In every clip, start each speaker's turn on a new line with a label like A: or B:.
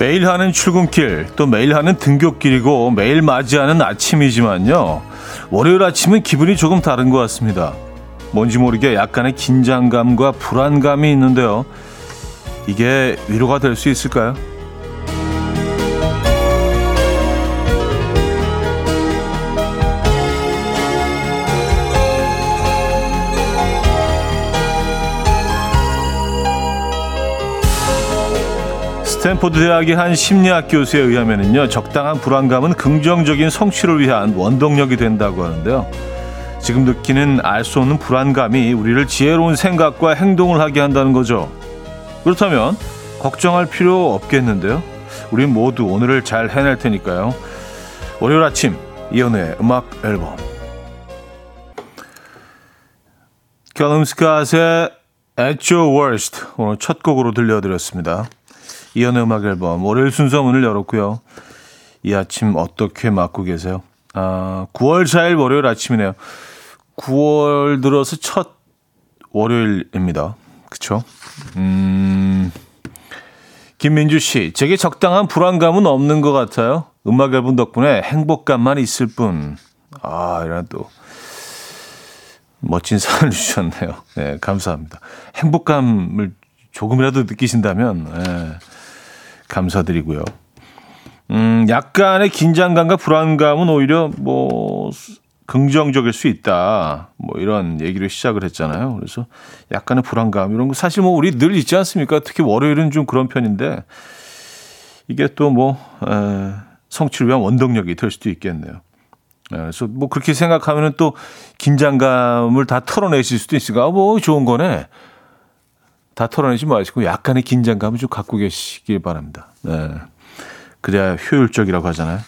A: 매일 하는 출근길, 또 매일 하는 등굣길이고 매일 맞이하는 아침이지만요. 월요일 아침은 기분이 조금 다른 것 같습니다. 뭔지 모르게 약간의 긴장감과 불안감이 있는데요. 이게 위로가 될 수 있을까요? 스탠포드 대학의 한 심리학 교수에 의하면요 적당한 불안감은 긍정적인 성취를 위한 원동력이 된다고 하는데요. 지금 느끼는 알 수 없는 불안감이 우리를 지혜로운 생각과 행동을 하게 한다는 거죠. 그렇다면 걱정할 필요 없겠는데요. 우리 모두 오늘을 잘 해낼 테니까요. 월요일 아침 이현우의 음악 앨범 캘럼 스캇의 At Your Worst 오늘 첫 곡으로 들려드렸습니다. 이연의 음악 앨범 월요일 순서 문을 열었고요. 이 아침 어떻게 맞고 계세요? 아, 9월 4일 월요일 아침이네요. 9월 들어서 첫 월요일입니다. 그쵸? 음, 김민주 씨, 제게 적당한 불안감은 없는 것 같아요. 음악 앨범 덕분에 행복감만 있을 뿐. 아, 이런 또 멋진 사연을 주셨네요. 네, 감사합니다. 행복감을 조금이라도 느끼신다면, 네. 감사드리고요. 음, 약간의 긴장감과 불안감은 오히려 뭐 긍정적일 수 있다. 뭐 이런 얘기를 시작을 했잖아요. 그래서 약간의 불안감 이런 거 사실 뭐 우리 늘 있지 않습니까? 특히 월요일은 좀 그런 편인데 이게 또뭐 성취를 위한 원동력이 될 수도 있겠네요. 그래서 뭐 그렇게 생각하면은 또 긴장감을 다 털어내실 수도 있으니까 아, 뭐 좋은 거네. 다 털어내지 마시고 약간의 긴장감을 좀 갖고 계시길 바랍니다. 네. 그래야 효율적이라고 하잖아요.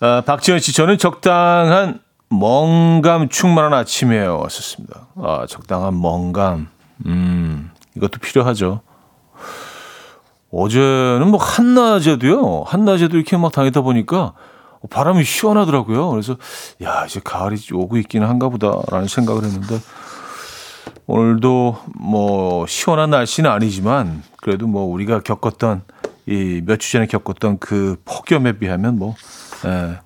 A: 아, 박지현 씨, 저는 적당한 멍감 충만한 아침이에요. 왔었습니다. 아, 적당한 멍감. 음, 이것도 필요하죠. 어제는 뭐 한낮에도요, 한낮에도 이렇게 막 다니다 보니까 바람이 시원하더라고요. 그래서, 야, 이제 가을이 오고 있기는 한가 보다라는 생각을 했는데, 오늘도 뭐 시원한 날씨는 아니지만 그래도 뭐 우리가 겪었던 이몇주 전에 겪었던 그 폭염에 비하면 뭐 예,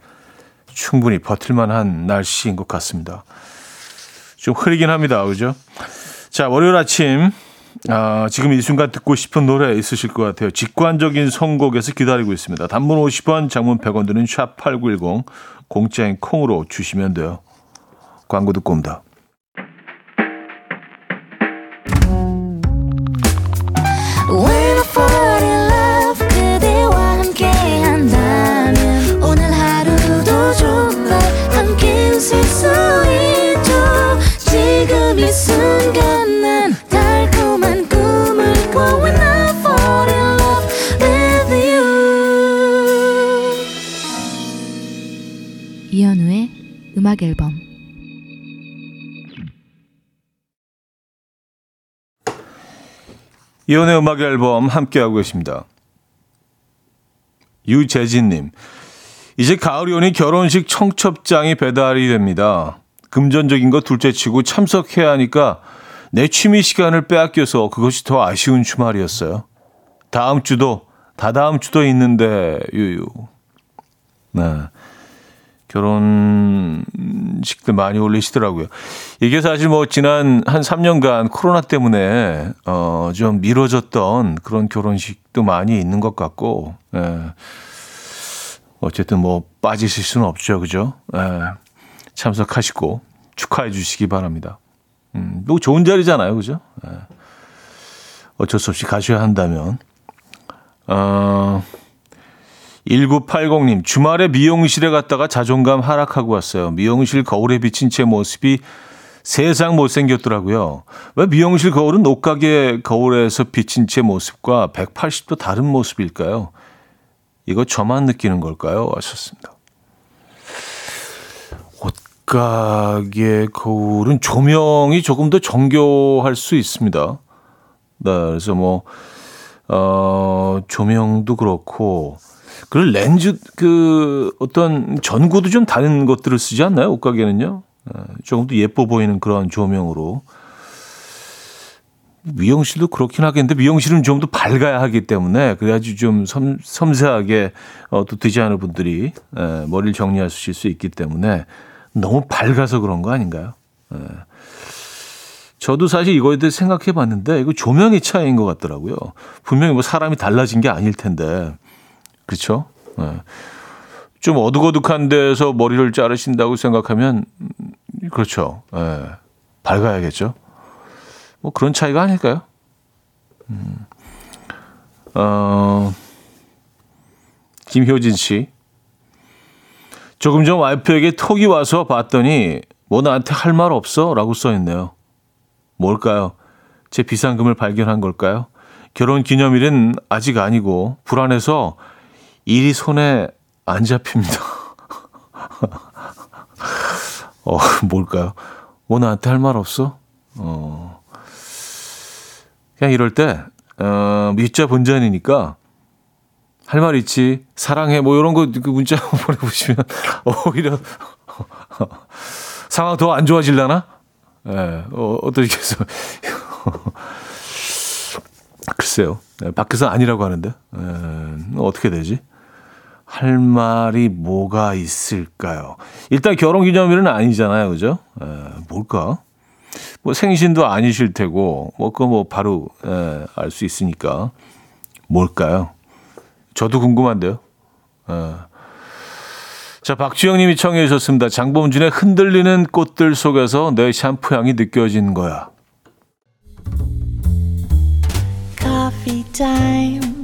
A: 충분히 버틸만한 날씨인 것 같습니다. 좀 흐리긴 합니다, 그죠? 자 월요일 아침 아, 지금 이 순간 듣고 싶은 노래 있으실 것 같아요. 직관적인 선곡에서 기다리고 있습니다. 단문 50원, 장문 100원 드는 샵8910 공짜인 콩으로 주시면 돼요. 광고 듣고 옵니다.
B: 음악 앨범
A: 이혼의 음악 앨범 함께하고 계십니다. 유재진님, 이제 가을이 오니 결혼식 청첩장이 배달이 됩니다. 금전적인 거 둘째 치고 참석해야 하니까 내 취미 시간을 빼앗겨서 그것이 더 아쉬운 주말이었어요. 다음 주도 다다음 주도 있는데 유유. 네. 결혼식들 많이 올리시더라고요. 이게 사실 뭐 지난 한 3년간 코로나 때문에 어 좀 미뤄졌던 그런 결혼식도 많이 있는 것 같고 예. 어쨌든 뭐 빠지실 수는 없죠. 그죠? 예. 참석하시고 축하해 주시기 바랍니다. 음, 뭐 좋은 자리잖아요. 그죠? 예. 어쩔 수 없이 가셔야 한다면 어 1980님, 주말에 미용실에 갔다가 자존감 하락하고 왔어요. 미용실 거울에 비친 제 모습이 세상 못생겼더라고요. 왜 미용실 거울은 옷가게 거울에서 비친 제 모습과 180도 다른 모습일까요? 이거 저만 느끼는 걸까요? 하셨습니다. 옷가게 거울은 조명이 조금 더 정교할 수 있습니다. 네, 그래서 뭐, 어, 조명도 그렇고, 그리고 렌즈 그 어떤 전구도 좀 다른 것들을 쓰지 않나요? 옷가게는요. 어, 조금 더 예뻐 보이는 그런 조명으로 미용실도 그렇긴 하겠는데 미용실은 좀 더 밝아야 하기 때문에 그래야지 좀 섬, 섬세하게 어, 또 디자이너 분들이 에, 머리를 정리하실 수 있기 때문에 너무 밝아서 그런 거 아닌가요? 에. 저도 사실 이거에 대해 생각해 봤는데 이거 조명의 차이인 것 같더라고요. 분명히 뭐 사람이 달라진 게 아닐 텐데 그렇죠? 에. 좀 어둑어둑한 데서 머리를 자르신다고 생각하면 음, 그렇죠. 에. 밝아야겠죠. 뭐 그런 차이가 아닐까요? 음. 어, 김효진 씨. 조금 전 와이프에게 톡이 와서 봤더니 뭐 나한테 할 말 없어? 라고 써있네요. 뭘까요? 제 비상금을 발견한 걸까요? 결혼 기념일은 아직 아니고 불안해서 일이 손에 안 잡힙니다. 어, 뭘까요? 뭐 나한테 할 말 없어? 어, 그냥 이럴 때, 어, 밑자 본전이니까 할 말 있지. 사랑해. 뭐 이런 거 그 문자 보내보시면 오히려 상황 더 안 좋아질라나? 예, 네, 어, 해서. 글쎄요. 네, 밖에서 아니라고 하는데. 에, 예, 어떻게 되지? 할 말이 뭐가 있을까요? 일단 결혼 기념일은 아니잖아요. 그죠? 에, 예, 뭘까? 뭐 생신도 아니실 테고 뭐 그거 뭐 바로 예, 알수 있으니까 뭘까요? 저도 궁금한데요. 예. 자 박주영님이 청해 주셨습니다. 장범준의 흔들리는 꽃들 속에서 내 샴푸 향이 느껴진 거야. Coffee time.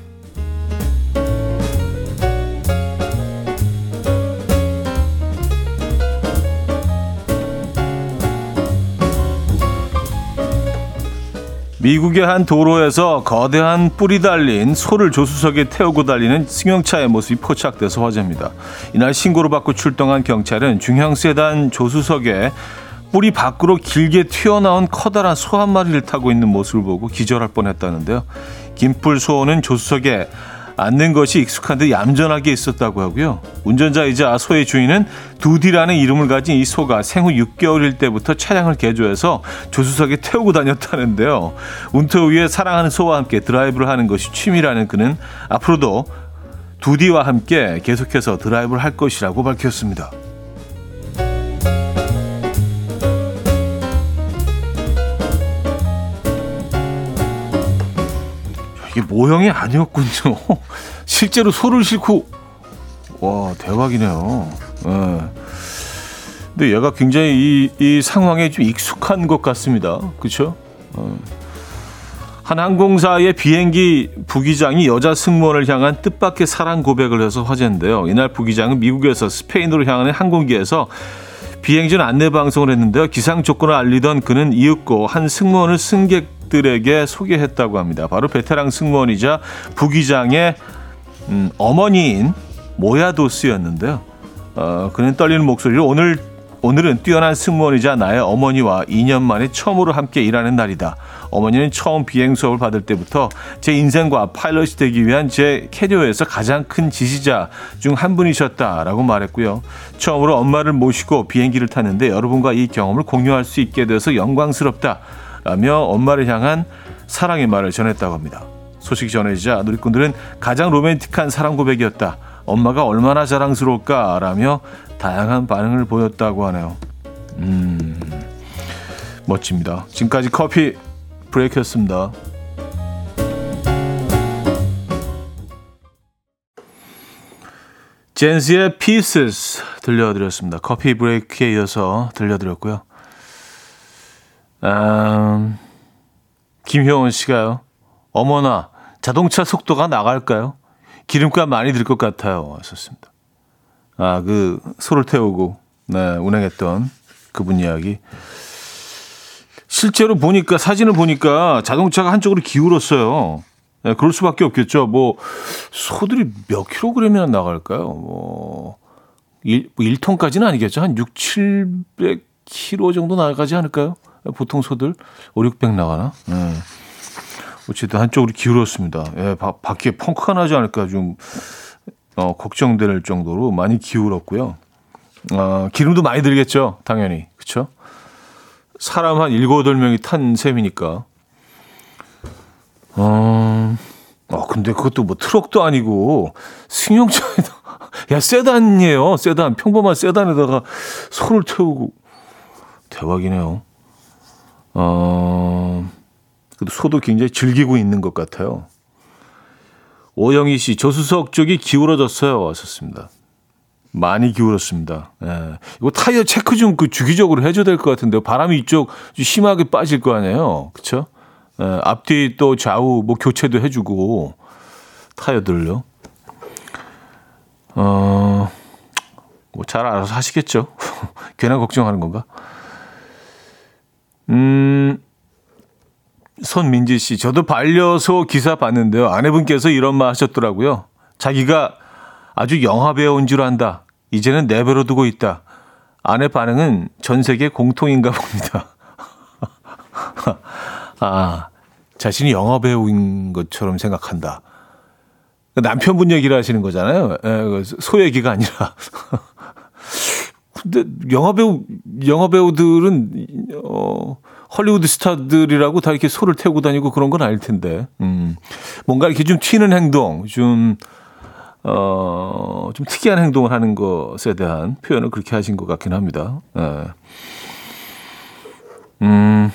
A: 미국의 한 도로에서 거대한 뿔이 달린 소를 조수석에 태우고 달리는 승용차의 모습이 포착돼서 화제입니다. 이날 신고를 받고 출동한 경찰은 중형 세단 조수석에 뿔이 밖으로 길게 튀어나온 커다란 소 한 마리를 타고 있는 모습을 보고 기절할 뻔했다는데요. 김뿔 소는 조수석에 앉는 것이 익숙한 듯 얌전하게 있었다고 하고요. 운전자이자 소의 주인은 두디라는 이름을 가진 이 소가 생후 6개월일 때부터 차량을 개조해서 조수석에 태우고 다녔다는데요. 운터 위에 사랑하는 소와 함께 드라이브를 하는 것이 취미라는 그는 앞으로도 두디와 함께 계속해서 드라이브를 할 것이라고 밝혔습니다. 이게 모형이 아니었군요. 실제로 소를 싣고 와 대박이네요. 예. 근데 얘가 굉장히 이, 이 상황에 좀 익숙한 것 같습니다. 그렇죠? 어. 한 항공사의 비행기 부기장이 여자 승무원을 향한 뜻밖의 사랑 고백을 해서 화제인데요. 이날 부기장은 미국에서 스페인으로 향하는 항공기에서 비행전 안내 방송을 했는데요. 기상 조건을 알리던 그는 이윽고 한 승무원을 승객들에게 소개했다고 합니다. 바로 베테랑 승무원이자 부기장의 음, 어머니인 모야도스였는데요. 어, 그는 떨리는 목소리로 오늘 오늘은 뛰어난 승무원이자 나의 어머니와 2년 만에 처음으로 함께 일하는 날이다. 어머니는 처음 비행 수업을 받을 때부터 제 인생과 파일럿이 되기 위한 제 캐리어에서 가장 큰 지지자 중 한 분이셨다라고 말했고요. 처음으로 엄마를 모시고 비행기를 탔는데 여러분과 이 경험을 공유할 수 있게 돼서 영광스럽다라며 엄마를 향한 사랑의 말을 전했다고 합니다. 소식이 전해지자 누리꾼들은 가장 로맨틱한 사랑 고백이었다. 엄마가 얼마나 자랑스러울까라며 다양한 반응을 보였다고 하네요. 음, 멋집니다. 지금까지 커피 브레이크였습니다. 젠스의 Pieces 들려드렸습니다. 커피 브레이크에 이어서 들려드렸고요. 음, 김효원 씨가요. 어머나 자동차 속도가 나갈까요? 기름값 많이 들 것 같아요. 하셨습니다. 아, 그 소를 태우고 네, 운행했던 그분 이야기. 실제로 보니까 사진을 보니까 자동차가 한쪽으로 기울었어요. 네, 그럴 수밖에 없겠죠. 뭐 소들이 몇 킬로그램이나 나갈까요? 뭐 1, 1톤까지는 뭐 아니겠죠. 한 6, 700 6kg 정도 나가지 않을까요? 보통 소들 5, 600 나가나? 네. 어쨌든 한쪽으로 기울었습니다. 예, 바, 밖에 펑크가 나지 않을까 좀 어, 걱정될 정도로 많이 기울었고요. 어, 기름도 많이 들겠죠, 당연히. 그렇죠? 사람 한 7, 8명이 탄 셈이니까. 어, 어, 근데 그것도 뭐 트럭도 아니고 승용차에도 야, 세단이에요. 세단. 평범한 세단에다가 소를 태우고 대박이네요. 어, 소도 굉장히 즐기고 있는 것 같아요. 오영희 씨, 조수석 쪽이 기울어졌어요. 왔었습니다. 많이 기울었습니다. 예. 이거 타이어 체크 좀 그 주기적으로 해줘야 될 것 같은데요. 바람이 이쪽 심하게 빠질 거 아니에요. 그쵸? 예, 앞뒤 또 좌우 뭐 교체도 해주고 타이어들을요. 어, 뭐 잘 알아서 하시겠죠. 괜한 걱정하는 건가? 음, 손민지 씨, 저도 반려소 기사 봤는데요. 아내분께서 이런 말 하셨더라고요. 자기가 아주 영화 배우인 줄 안다. 이제는 내버려 두고 있다. 아내 반응은 전 세계 공통인가 봅니다. 아, 자신이 영화 배우인 것처럼 생각한다. 남편분 얘기를 하시는 거잖아요. 에, 그소 얘기가 아니라. 근데 영화 배우 영화 배우들은 어 헐리우드 스타들이라고 다 이렇게 소를 태우고 다니고 그런 건 아닐 텐데. 음. 뭔가 이렇게 좀 튀는 행동, 좀 어, 좀 특이한 행동을 하는 것에 대한 표현을 그렇게 하신 것 같긴 합니다. 예. 음.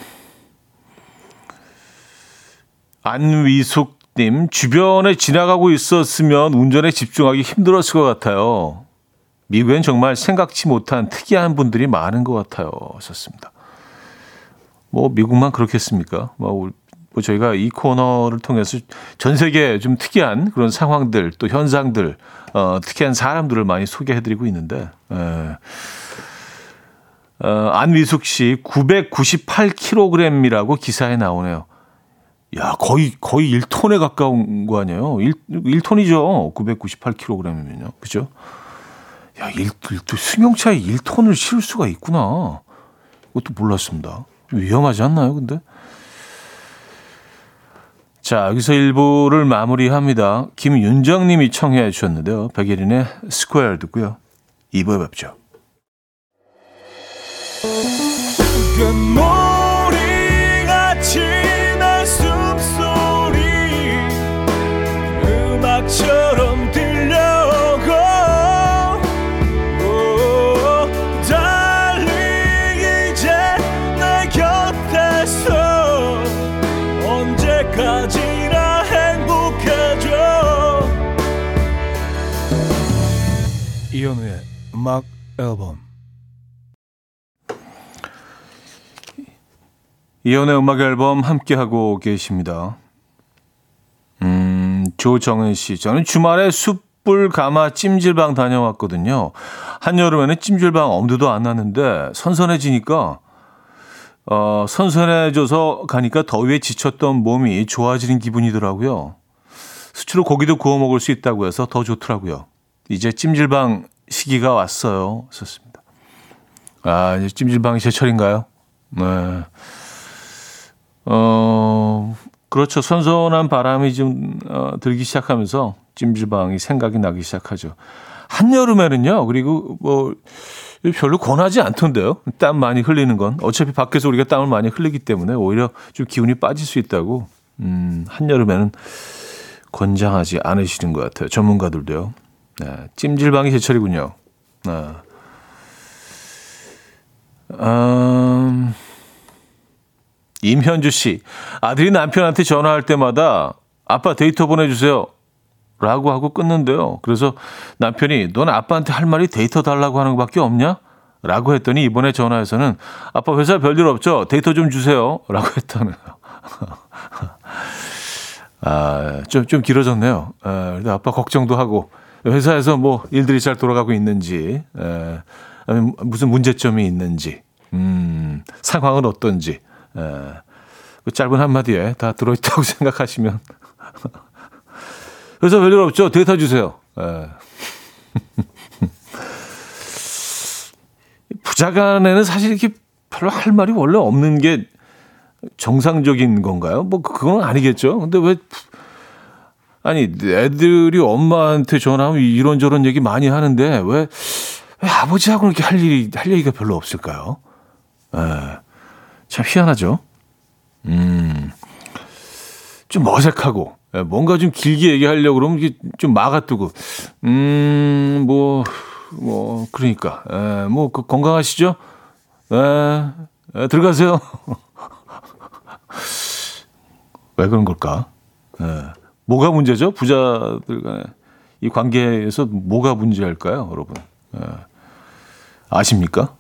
A: 안위숙 님, 주변에 지나가고 있었으면 운전에 집중하기 힘들었을 것 같아요. 미국엔 정말 생각지 못한 특이한 분들이 많은 것 같아요. 썼습니다. 뭐 미국만 그렇겠습니까? 뭐, 뭐 저희가 이 코너를 통해서 전 세계 좀 특이한 그런 상황들 또 현상들 어, 특이한 사람들을 많이 소개해드리고 있는데 에. 어, 안위숙 씨 998kg이라고 기사에 나오네요. 야, 거의, 거의 1톤에 가까운 거 아니에요? 1, 1톤이죠. 998kg이면요. 그죠? 야, 1, 1, 승용차에 1톤을 실을 수가 있구나. 그것도 몰랐습니다. 위험하지 않나요, 근데? 자, 여기서 1부를 마무리합니다. 김윤정 님이 청해 주셨는데요. 백예린의 Square 듣고요. 2부에 뵙죠. 이현우의 음악 앨범 이현우의 음악 앨범 함께하고 계십니다. 음, 조정은 씨. 저는 주말에 숯불 가마 찜질방 다녀왔거든요. 한여름에는 찜질방 엄두도 안 났는데 선선해지니까 어, 선선해져서 가니까 더위에 지쳤던 몸이 좋아지는 기분이더라고요. 수치로 고기도 구워 먹을 수 있다고 해서 더 좋더라고요. 이제 찜질방 시기가 왔어요. 썼습니다. 아, 이제 찜질방이 제철인가요? 네. 어, 그렇죠. 선선한 바람이 좀 어, 들기 시작하면서 찜질방이 생각이 나기 시작하죠. 한여름에는요, 그리고 뭐, 별로 권하지 않던데요. 땀 많이 흘리는 건. 어차피 밖에서 우리가 땀을 많이 흘리기 때문에 오히려 좀 기운이 빠질 수 있다고, 음, 한여름에는 권장하지 않으시는 것 같아요. 전문가들도요. 네, 찜질방이 제철이군요. 네. 음, 임현주 씨, 아들이 남편한테 전화할 때마다 아빠 데이터 보내주세요. 라고 하고 끊는데요. 그래서 남편이 넌 아빠한테 할 말이 데이터 달라고 하는 것밖에 없냐? 라고 했더니 이번에 전화해서는 아빠 회사 별일 없죠? 데이터 좀 주세요. 라고 했다는. 아, 좀, 좀 길어졌네요. 아, 근데 아빠 걱정도 하고 회사에서 뭐 일들이 잘 돌아가고 있는지, 에, 무슨 문제점이 있는지, 음, 상황은 어떤지, 에, 그 짧은 한마디에 다 들어있다고 생각하시면. 회사 별일 없죠? 데이터 주세요. 에. 부자 간에는 사실 이렇게 별로 할 말이 원래 없는 게 정상적인 건가요? 뭐 그건 아니겠죠. 근데 왜 아니 애들이 엄마한테 전화하면 이런저런 얘기 많이 하는데 왜, 왜 아버지하고 이렇게 할 일이 할 얘기가 별로 없을까요? 에, 예. 참 희한하죠. 음, 좀 어색하고 에, 예, 뭔가 좀 길게 얘기하려고 그러면 이게 좀 막아두고 음, 뭐, 뭐 그러니까 에, 뭐 그 건강하시죠? 에, 에 들어가세요. 왜 그런 걸까? 에. 뭐가 문제죠? 부자들 간의 이 관계에서 뭐가 문제일까요, 여러분? 예. 아십니까?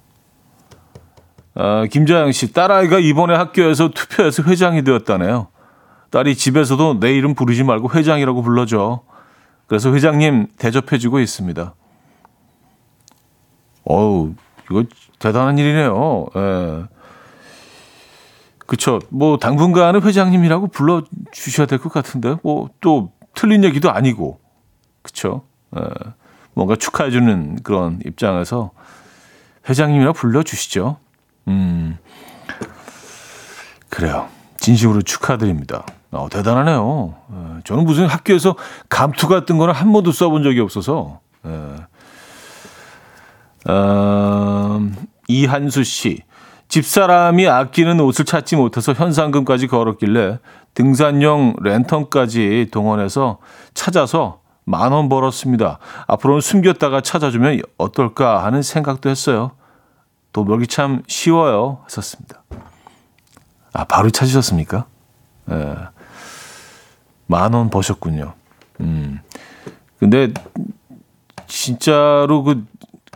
A: 아, 김자영 씨, 딸아이가 이번에 학교에서 투표해서 회장이 되었다네요. 딸이 집에서도 내 이름 부르지 말고 회장이라고 불러줘. 그래서 회장님 대접해주고 있습니다. 어우, 이거 대단한 일이네요. 예. 그쵸. 뭐, 당분간은 회장님이라고 불러 주셔야 될 것 같은데, 뭐, 또, 틀린 얘기도 아니고, 그쵸. 에, 뭔가 축하해주는 그런 입장에서 회장님이라 불러 주시죠. 음, 그래요. 진심으로 축하드립니다. 어, 대단하네요. 에, 저는 무슨 학교에서 감투 같은 거는 한 번도 써본 적이 없어서, 에. 어, 이한수 씨. 집사람이 아끼는 옷을 찾지 못해서 현상금까지 걸었길래 등산용 랜턴까지 동원해서 찾아서 만 원 벌었습니다. 앞으로는 숨겼다가 찾아주면 어떨까 하는 생각도 했어요. 도벌기 참 쉬워요. 하셨습니다. 아, 바로 찾으셨습니까? 예. 만원 버셨군요. 음. 근데 진짜로 그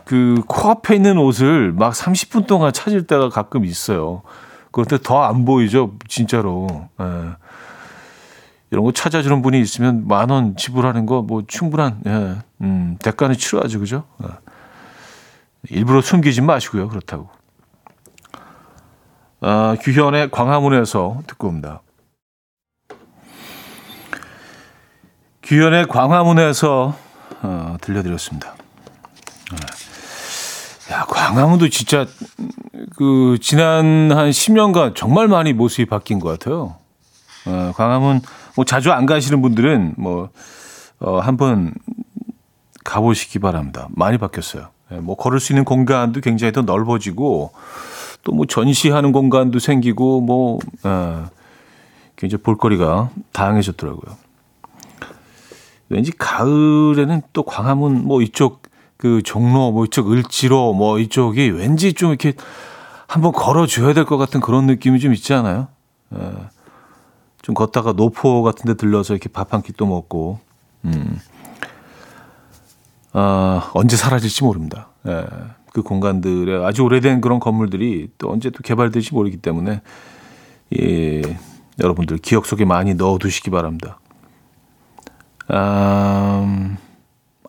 A: 그 코앞에 있는 옷을 막 30분 동안 찾을 때가 가끔 있어요. 때더안 보이죠, 진짜로. 예. 이런 거 찾아주는 분이 있으면 만 원 지불하는 거 뭐 충분한 예. 음, 대가는 치러야죠, 그죠? 예. 일부러 숨기지 마시고요, 그렇다고. 아, 규현의 광화문에서 듣고 옵니다. 규현의 광화문에서 어, 들려드렸습니다. 네. 야, 광화문도 진짜 그 지난 한 10년간 정말 많이 모습이 바뀐 것 같아요. 어, 광화문 뭐 자주 안 가시는 분들은 뭐 어, 한번 가보시기 바랍니다. 많이 바뀌었어요. 예, 뭐 걸을 수 있는 공간도 굉장히 더 넓어지고 또 뭐 전시하는 공간도 생기고 뭐 어, 굉장히 볼거리가 다양해졌더라고요. 왠지 가을에는 또 광화문 뭐 이쪽 그 종로 뭐 이쪽 을지로 뭐 이쪽이 왠지 좀 이렇게 한번 걸어줘야 될 것 같은 그런 느낌이 좀 있지 않아요? 예. 좀 걷다가 노포 같은 데 들러서 이렇게 밥 한끼또 먹고, 음. 아, 언제 사라질지 모릅니다. 예. 그 공간들의 아주 오래된 그런 건물들이 또 언제 또 개발될지 모르기 때문에, 예, 여러분들 기억 속에 많이 넣어 두시기 바랍니다. 음,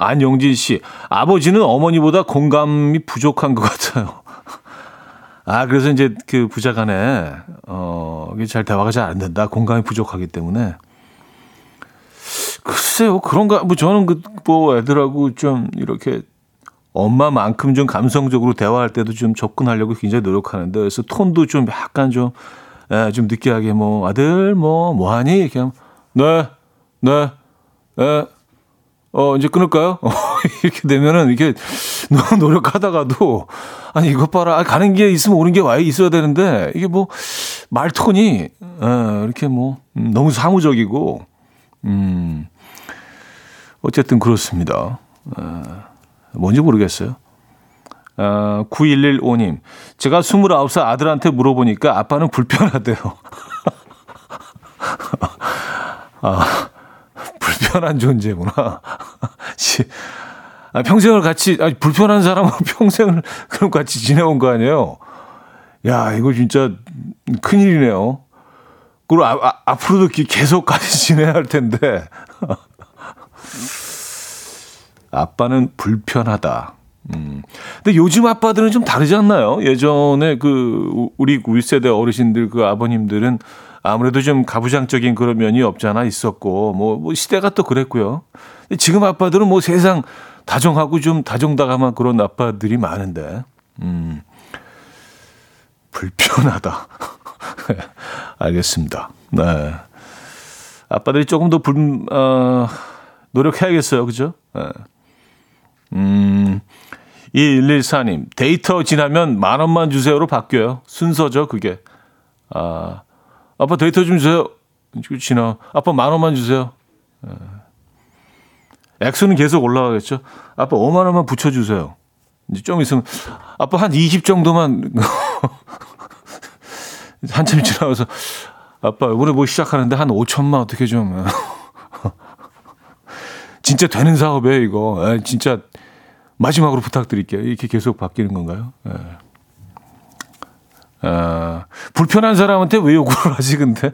A: 안용진 씨, 아버지는 어머니보다 공감이 부족한 것 같아요. 아, 그래서 이제 그 부자 간에, 어, 잘 대화가 잘 안 된다. 공감이 부족하기 때문에. 글쎄요, 그런가, 뭐 저는 그, 뭐 애들하고 좀 이렇게 엄마만큼 좀 감성적으로 대화할 때도 좀 접근하려고 굉장히 노력하는데, 그래서 톤도 좀 약간 좀, 예, 좀 느끼하게 뭐, 아들, 뭐, 뭐하니? 하면, 네, 네, 예, 어, 이제 끊을까요? 어, 이렇게 되면은 이렇게 너무 노력하다가도 아니 이것 봐라 아, 가는 게 있으면 오는 게 와야 있어야 되는데 이게 뭐 말톤이 에, 이렇게 뭐 음, 너무 사무적이고 음 어쨌든 그렇습니다. 에, 뭔지 모르겠어요. 아, 9115님, 제가 29살 아들한테 물어보니까 아빠는 불편하대요. 아, 불편한 존재구나. 아, 평생을 같이, 아니, 불편한 사람하고 평생을 그럼 같이 지내온 거 아니에요? 야, 이거 진짜 큰 일이네요. 그리고 아, 아, 앞으로도 계속 같이 지내야 할 텐데. 아빠는 불편하다. 음. 근데 요즘 아빠들은 좀 다르지 않나요? 예전에 그, 우리 우리 세대 어르신들, 그 아버님들은 아무래도 좀 가부장적인 그런 면이 없잖아 있었고 뭐, 뭐 시대가 또 그랬고요. 지금 아빠들은 뭐 세상 다정하고 좀 다정다감한 그런 아빠들이 많은데, 음, 불편하다. 알겠습니다. 네. 아빠들이 조금 더 불, 어, 노력해야겠어요. 그죠? 네. 음, 2114님, 데이터 지나면 만 원만 주세요로 바뀌어요. 순서죠, 그게. 아, 아빠 데이터 좀 주세요. 지나. 아빠 만 원만 주세요. 네. 액수는 계속 올라가겠죠. 아빠 5만 원만 붙여주세요. 이제 좀 있으면 아빠 한 20 정도만 한참 지나가서 아빠 이번에 뭐 시작하는데 한 5천만 어떻게 좀 진짜 되는 사업이에요 이거 에, 진짜 마지막으로 부탁드릴게요 이렇게 계속 바뀌는 건가요? 에. 아, 불편한 사람한테 왜 요구를 하지 근데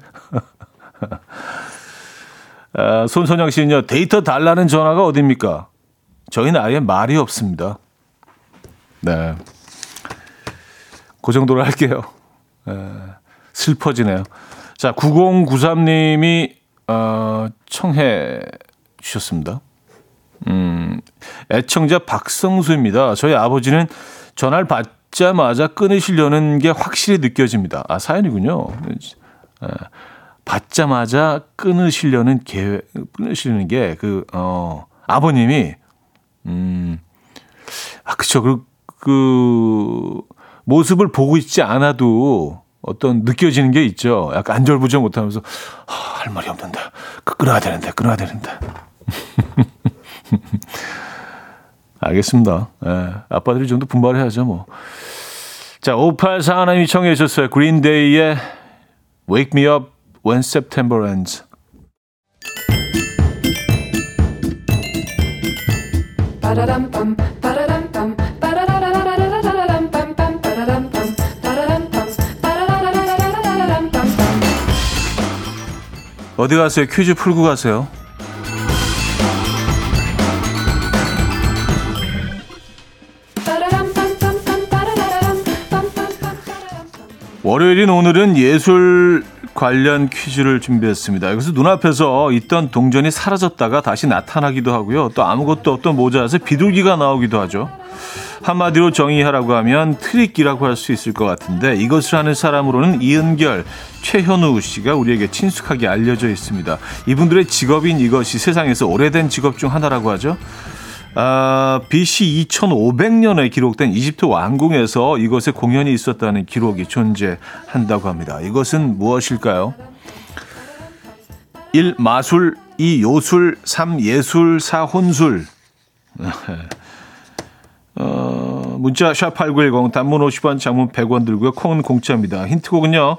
A: 아, 손선영 씨는요 데이터 달라는 전화가 어딥니까? 저희는 아예 말이 없습니다. 네. 그 정도로 할게요. 에, 슬퍼지네요. 자, 9093님이, 어, 청해 주셨습니다. 음, 애청자 박성수입니다. 저희 아버지는 전화를 받 자마자 끊으시려는 게 확실히 느껴집니다. 아, 사연이군요. 에, 받자마자 끊으시려는 계획, 끊으시려는 게 그, 어, 아버님이, 음, 아, 그쵸. 그, 그 모습을 보고 있지 않아도 어떤 느껴지는 게 있죠. 약간 안절부절 못하면서 아, 할 말이 없는데 그 끊어야 되는데 끊어야 되는데. 알겠습니다. 예, 아빠들이 좀 더 분발해야죠 뭐. 자, 584 하나님이 청해 주셨어요. 그린데이의 Wake Me Up When September Ends. 어디 가세요? 퀴즈 풀고 가세요. 월요일인 오늘은 예술 관련 퀴즈를 준비했습니다. 여기서 눈앞에서 있던 동전이 사라졌다가 다시 나타나기도 하고요. 또 아무것도 없던 모자에서 비둘기가 나오기도 하죠. 한마디로 정의하라고 하면 트릭이라고 할 수 있을 것 같은데 이것을 하는 사람으로는 이은결, 최현우 씨가 우리에게 친숙하게 알려져 있습니다. 이분들의 직업인 이것이 세상에서 오래된 직업 중 하나라고 하죠. 아, BC 2500년에 기록된 이집트 왕궁에서 이것의 공연이 있었다는 기록이 존재한다고 합니다. 이것은 무엇일까요? 1. 마술 2. 요술 3. 예술 4. 혼술 어, 문자 샵8910 단문 50원 장문 100원 들고요. 콩은 공짜입니다. 힌트곡은요.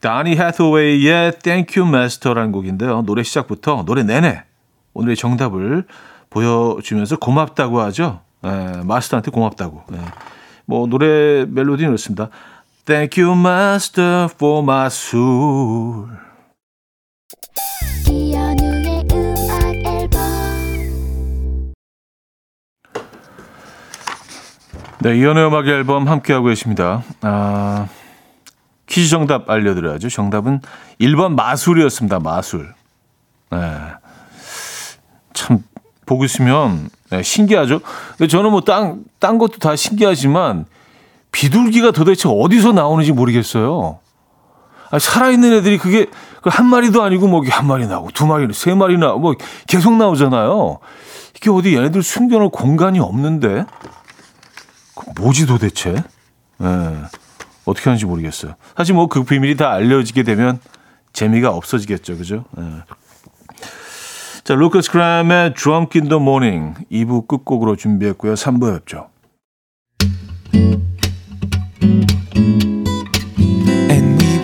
A: 다니 해서웨이의 Thank You Master라는 곡인데요. 노래 시작부터 노래 내내 오늘의 정답을 보여주면서 고맙다고 하죠. 예, 마스터한테 고맙다고. 예. 뭐 노래 멜로디는 이렇습니다. Thank you, Master, for my soul. 네, 이연의 음악 앨범 함께하고 계십니다. 아, 퀴즈 정답 알려드려야죠. 정답은 1번 마술이었습니다. 마술. 네. 참, 보고 있으면 네, 신기하죠. 저는 뭐 딴, 딴 것도 다 신기하지만 비둘기가 도대체 어디서 나오는지 모르겠어요. 아, 살아있는 애들이 그게 그한 마리도 아니고 뭐 한 마리 나오고 두 마리, 세 마리 나오고 뭐 계속 나오잖아요. 이게 어디 얘네들 숨겨놓을 공간이 없는데 뭐지 도대체? 네. 어떻게 하는지 모르겠어요. 사실 뭐 그 비밀이 다 알려지게 되면 재미가 없어지겠죠. 그죠? 네. 자, 루커스 크람의 Drunk in the Morning 2부 끝곡으로 준비했고요. 3부에 뵙죠.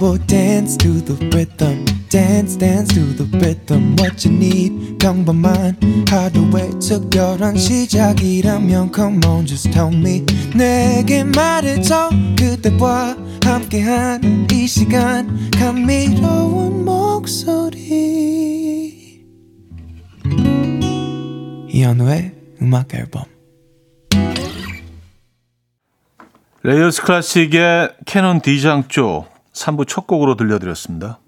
A: will dance to the rhythm dance dance to the rhythm what you need 평범한 하루의 특별한 시작이라면 come on just tell me 내게 말해줘 그대와 함께한 이 시간 감미로운 이현우의 음악 앨범 레이어스 클래식의 캐논 D장조 3부 첫 곡으로 들려드렸습니다.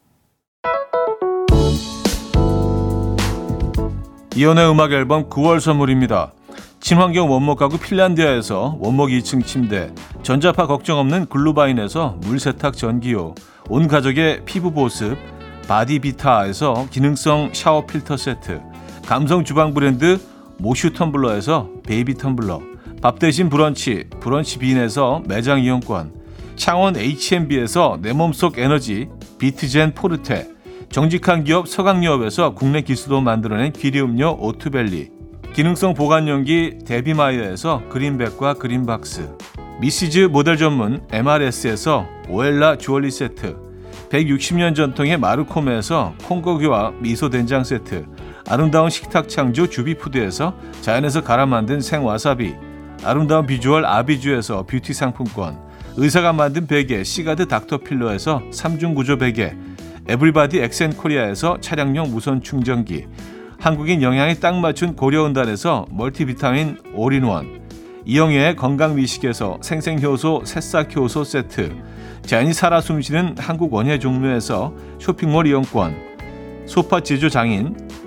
A: 이현우의 음악 앨범 9월 선물입니다. 친환경 원목 가구 핀란디아에서 원목 2층 침대, 전자파 걱정 없는 글루바인에서 물세탁 전기요, 온 가족의 피부 보습, 바디비타에서 기능성 샤워 필터 세트, 감성 주방 브랜드 모슈 텀블러에서 베이비 텀블러, 밥 대신 브런치, 브런치 빈에서 매장 이용권, 창원 H&B에서 내 몸속 에너지, 비트젠 포르테, 정직한 기업 서강유업에서 국내 기술로 만들어낸 기리음료 오투벨리, 기능성 보관용기 데비마이어에서 그린백과 그린박스, 미시즈 모델 전문 MRS에서 오엘라 주얼리 세트, 160년 전통의 마르코메에서 콩고기와 미소된장 세트, 아름다운 식탁 창조 주비푸드에서 자연에서 갈아 만든 생와사비, 아름다운 비주얼 아비주에서 뷰티 상품권, 의사가 만든 베개 시가드 닥터필러에서 3중 구조 베개, 에브리바디 엑센코리아에서 차량용 무선 충전기, 한국인 영양에 딱 맞춘 고려은단에서 멀티비타민 올인원, 이영애의 건강미식에서 생생효소 새싹효소 세트, 자연이 살아 숨쉬는 한국 원예 종묘에서 쇼핑몰 이용권, 소파 제조 장인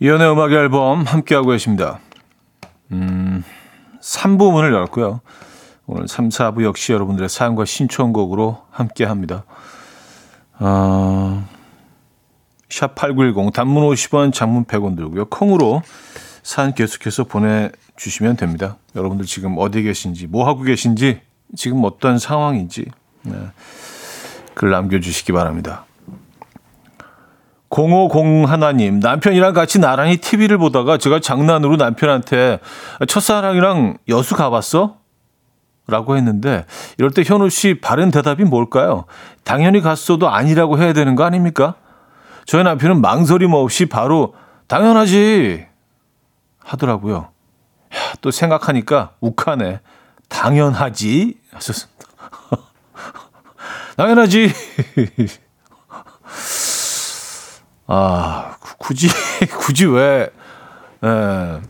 A: 이연의 음악 앨범 함께하고 계십니다. 음, 3부 문을 열었고요. 오늘 3, 4부 역시 여러분들의 사연과 신청곡으로 함께합니다. 어, 샵8910 단문 50원 장문 100원 들고요. 콩으로 사연 계속해서 보내주시면 됩니다. 여러분들 지금 어디 계신지 뭐 하고 계신지 지금 어떤 상황인지 네, 글 남겨주시기 바랍니다. 050 하나님 남편이랑 같이 나란히 TV를 보다가 제가 장난으로 남편한테 첫사랑이랑 여수 가봤어? 라고 했는데 이럴 때 현우 씨 바른 대답이 뭘까요? 당연히 갔어도 아니라고 해야 되는 거 아닙니까? 저희 남편은 망설임 없이 바로 당연하지 하더라고요. 야, 또 생각하니까 욱하네. 당연하지 하셨습니다. 당연하지. 아 굳이 굳이 왜 에, 예.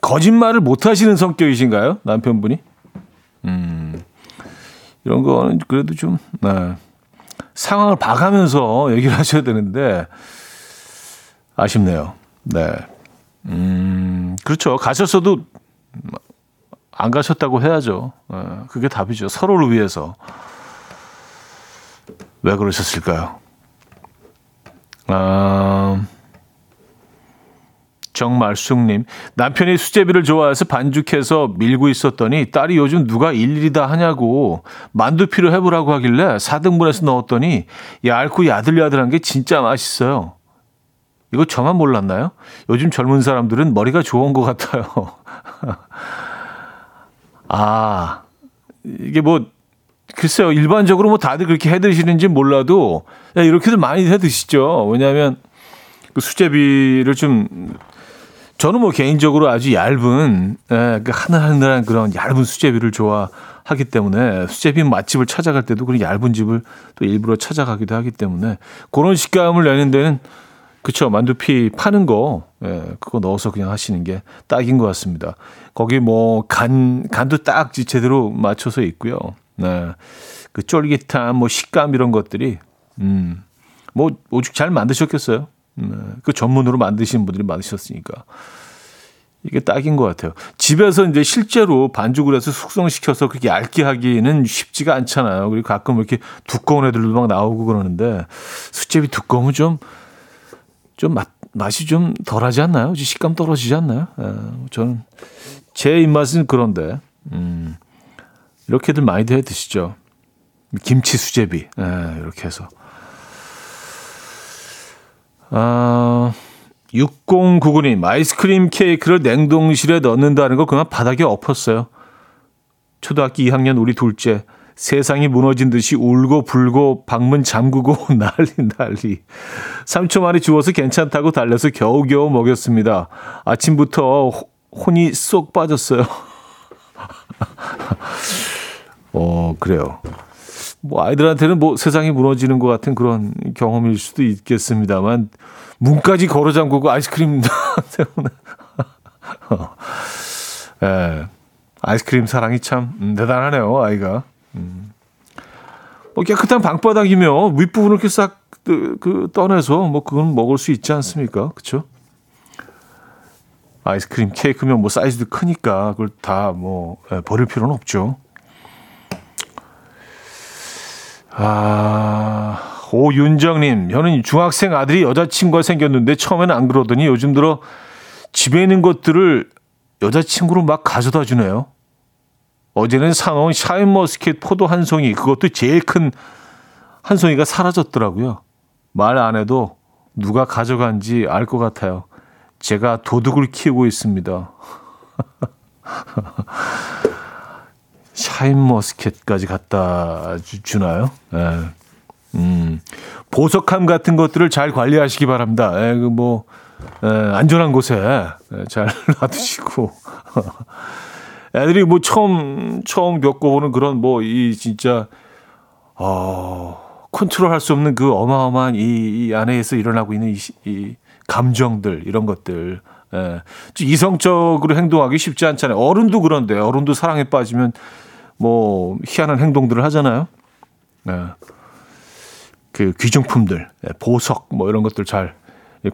A: 거짓말을 못 하시는 성격이신가요 남편분이? 음, 이런 거는 그래도 좀, 네. 상황을 봐가면서 얘기를 하셔야 되는데, 아쉽네요. 네. 음, 그렇죠. 가셨어도 안 가셨다고 해야죠. 네, 그게 답이죠. 서로를 위해서. 왜 그러셨을까요? 아, 정말숙님 남편이 수제비를 좋아해서 반죽해서 밀고 있었더니 딸이 요즘 누가 일일이 다 하냐고 만두피로 해보라고 하길래 4등분해서 넣었더니 얇고 야들야들한 게 진짜 맛있어요. 이거 저만 몰랐나요? 요즘 젊은 사람들은 머리가 좋은 것 같아요. 아, 이게 뭐, 글쎄요. 일반적으로 뭐 다들 그렇게 해 드시는지 몰라도, 이렇게들 많이 해 드시죠. 왜냐하면 그 수제비를 좀 저는 뭐 개인적으로 아주 얇은 예, 그 하늘하늘한 그런 얇은 수제비를 좋아하기 때문에 수제비 맛집을 찾아갈 때도 그런 얇은 집을 또 일부러 찾아가기도 하기 때문에 그런 식감을 내는 데는 그쵸 만두피 파는 거 예, 그거 넣어서 그냥 하시는 게 딱인 것 같습니다. 거기 뭐 간 간도 딱 제대로 맞춰서 있고요. 네. 그 쫄깃한 뭐 식감 이런 것들이 음 뭐 오죽 잘 만드셨겠어요. 네, 그 전문으로 만드시는 분들이 많으셨으니까. 이게 딱인 것 같아요. 집에서 이제 실제로 반죽을 해서 숙성시켜서 그렇게 얇게 하기는 쉽지가 않잖아요. 그리고 가끔 이렇게 두꺼운 애들도 막 나오고 그러는데 수제비 두꺼우면 좀, 좀 맛, 맛이 좀 덜하지 않나요? 식감 떨어지지 않나요? 예, 저는 제 입맛은 그런데, 음, 이렇게들 많이들 해 드시죠. 김치 수제비, 예, 이렇게 해서. 아, 6099님, 아이스크림 케이크를 냉동실에 넣는다는 거 그냥 바닥에 엎었어요. 초등학교 2학년 우리 둘째. 세상이 무너진 듯이 울고 불고 방문 잠그고 난리 난리. 3초 만에 주워서 괜찮다고 달려서 겨우겨우 먹였습니다. 아침부터 호, 혼이 쏙 빠졌어요. 어, 그래요. 뭐 아이들한테는 뭐 세상이 무너지는 것 같은 그런 경험일 수도 있겠습니다만 문까지 걸어 잠그고 아이스크림 때문에 예. 아이스크림 사랑이 참 음, 대단하네요 아이가 음. 뭐 깨끗한 방바닥이면 윗부분을 이렇게 싹 그 그 떠내서 뭐 그건 먹을 수 있지 않습니까 그렇죠 아이스크림 케이크면 뭐 사이즈도 크니까 그걸 다뭐 예, 버릴 필요는 없죠. 아, 오윤정님, 저는 중학생 아들이 여자친구가 생겼는데 처음에는 안 그러더니 요즘 들어 집에 있는 것들을 여자친구로 막 가져다 주네요. 어제는 사놓은 샤인머스켓 포도 한 송이, 그것도 제일 큰 한 송이가 사라졌더라고요. 말 안 해도 누가 가져간지 알 것 같아요. 제가 도둑을 키우고 있습니다. 샤인머스켓까지 갖다 주, 나요 예. 음, 보석함 같은 것들을 잘 관리하시기 바랍니다. 예, 그뭐 예, 안전한 곳에 예, 잘 놔두시고 애들이 뭐 처음 처음 겪어보는 그런 뭐 이 진짜 어 컨트롤할 수 없는 그 어마어마한 이, 이 안에서 일어나고 있는 이, 이 감정들 이런 것들 예. 이성적으로 행동하기 쉽지 않잖아요. 어른도 그런데 어른도 사랑에 빠지면 뭐 희한한 행동들을 하잖아요. 예. 그 귀중품들, 예. 보석 뭐 이런 것들 잘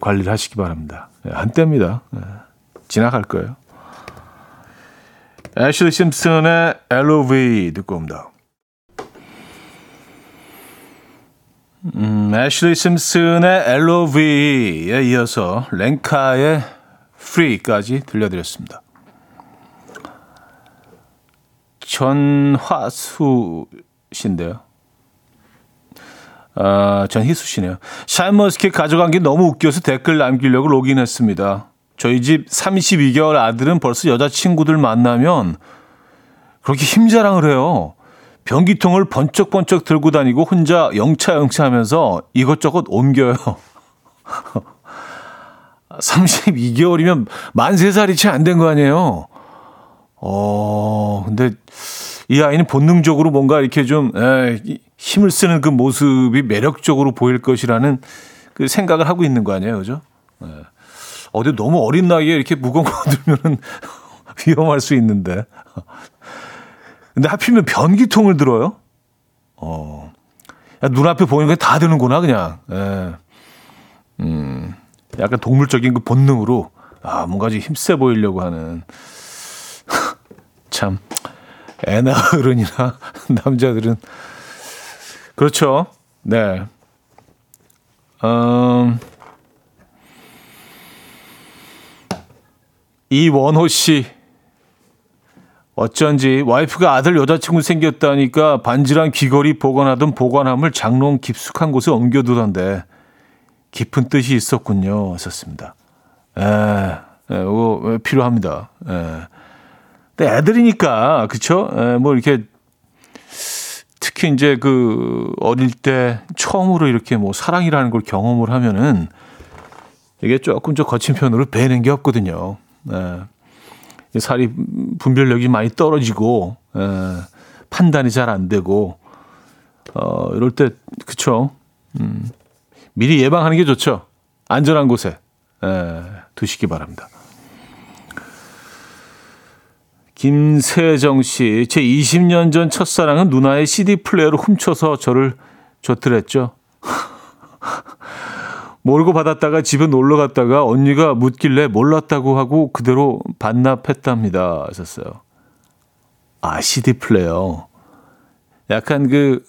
A: 관리를 하시기 바랍니다. 예. 한때입니다. 예. 지나갈 거예요. 애슐리 심슨의 LOV 듣고 옵니다. 음, 애슐리 심슨의 LOV에 이어서 랭카의 Free까지 들려드렸습니다. 전화수 씨인데요. 아, 전희수 씨네요. 샤인머스켓 가져간 게 너무 웃겨서 댓글 남기려고 로그인했습니다. 저희 집 32개월 아들은 벌써 여자친구들 만나면 그렇게 힘자랑을 해요. 변기통을 번쩍번쩍 들고 다니고 혼자 영차영차 하면서 이것저것 옮겨요. 32개월이면 만 3살이 채 안 된 거 아니에요? 어, 근데 이 아이는 본능적으로 뭔가 이렇게 좀 에, 힘을 쓰는 그 모습이 매력적으로 보일 것이라는 그 생각을 하고 있는 거 아니에요, 그죠? 예. 어디 너무 어린 나이에 이렇게 무거운 거 들면은 위험할 수 있는데. 근데 하필이면 변기통을 들어요? 어. 야, 눈앞에 보이는 게다 드는구나, 그냥. 예. 음. 약간 동물적인 그 본능으로, 아, 뭔가 좀 힘세 보이려고 하는. 참, 애나 어른이나 남자들은. 그렇죠. 네. 음. 이원호 씨. 어쩐지 와이프가 아들 여자친구 생겼다니까 반지랑 귀걸이 보관하던 보관함을 장롱 깊숙한 곳에 옮겨두던데 깊은 뜻이 있었군요. 하셨습니다. 에, 에, 이거 필요합니다. 에. 근데 애들이니까 그쵸? 에, 뭐 이렇게 특히 이제 그 어릴 때 처음으로 이렇게 뭐 사랑이라는 걸 경험을 하면은 이게 조금 좀 거친 편으로 배는 게 없거든요. 에. 살이 분별력이 많이 떨어지고 에, 판단이 잘 안 되고 어 이럴 때 그쵸? 음, 미리 예방하는 게 좋죠. 안전한 곳에 에, 두시기 바랍니다. 김세정 씨, 제 20년 전 첫사랑은 누나의 CD 플레이어를 훔쳐서 저를 줬더랬죠. 모르고 받았다가 집에 놀러 갔다가 언니가 묻길래 몰랐다고 하고 그대로 반납했답니다. 하셨어요. 아, CD 플레이어. 약간 그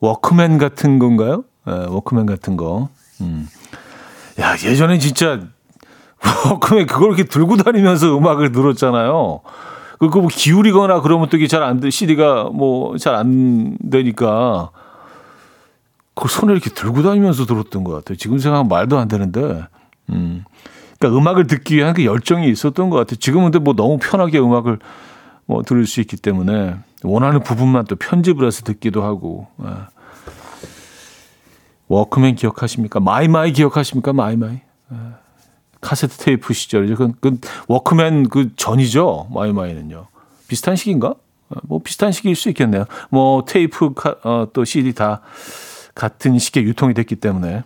A: 워크맨 같은 건가요? 네, 워크맨 같은 거. 음. 야, 예전에 진짜 워크맨 그걸 이렇게 들고 다니면서 음악을 들었잖아요. 그거 뭐 기울이거나 그러면 또 이게 잘안 돼. CD가 뭐 잘 안 되니까 그 손에 이렇게 들고 다니면서 들었던 것 같아요. 지금 생각하면 말도 안 되는데, 음. 그러니까 음악을 듣기 위한 그 열정이 있었던 것 같아요. 지금은 근데 뭐 너무 편하게 음악을 뭐 들을 수 있기 때문에 원하는 부분만 또 편집을 해서 듣기도 하고. 예. 워크맨 기억하십니까? 마이마이 기억하십니까? 마이마이. 예. 카세트 테이프 시절이죠. 그, 그 워크맨 그 전이죠. 마이마이는요. 비슷한 시기인가? 어, 뭐 비슷한 시기일 수 있겠네요. 뭐 테이프 카, 어, 또 CD 다 같은 시기에 유통이 됐기 때문에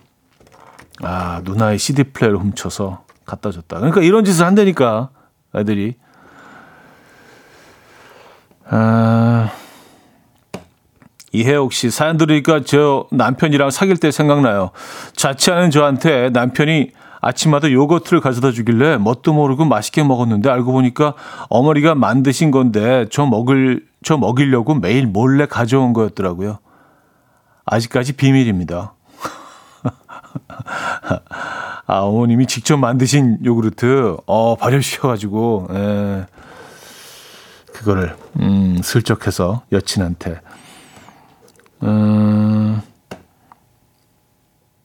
A: 아 누나의 CD 플레이를 훔쳐서 갖다 줬다. 그러니까 이런 짓을 한다니까 애들이. 아 이해옥 씨 사연 들으니까 저 남편이랑 사귈 때 생각나요. 자취하는 저한테 남편이 아침마다 요거트를 가져다 주길래 뭣도 모르고 맛있게 먹었는데 알고 보니까 어머니가 만드신 건데 저 먹을 저 먹이려고 매일 몰래 가져온 거였더라고요. 아직까지 비밀입니다. 아, 어머님이 직접 만드신 요구르트, 어, 발효시켜가지고, 예. 그거를, 음, 슬쩍 해서 여친한테. 음,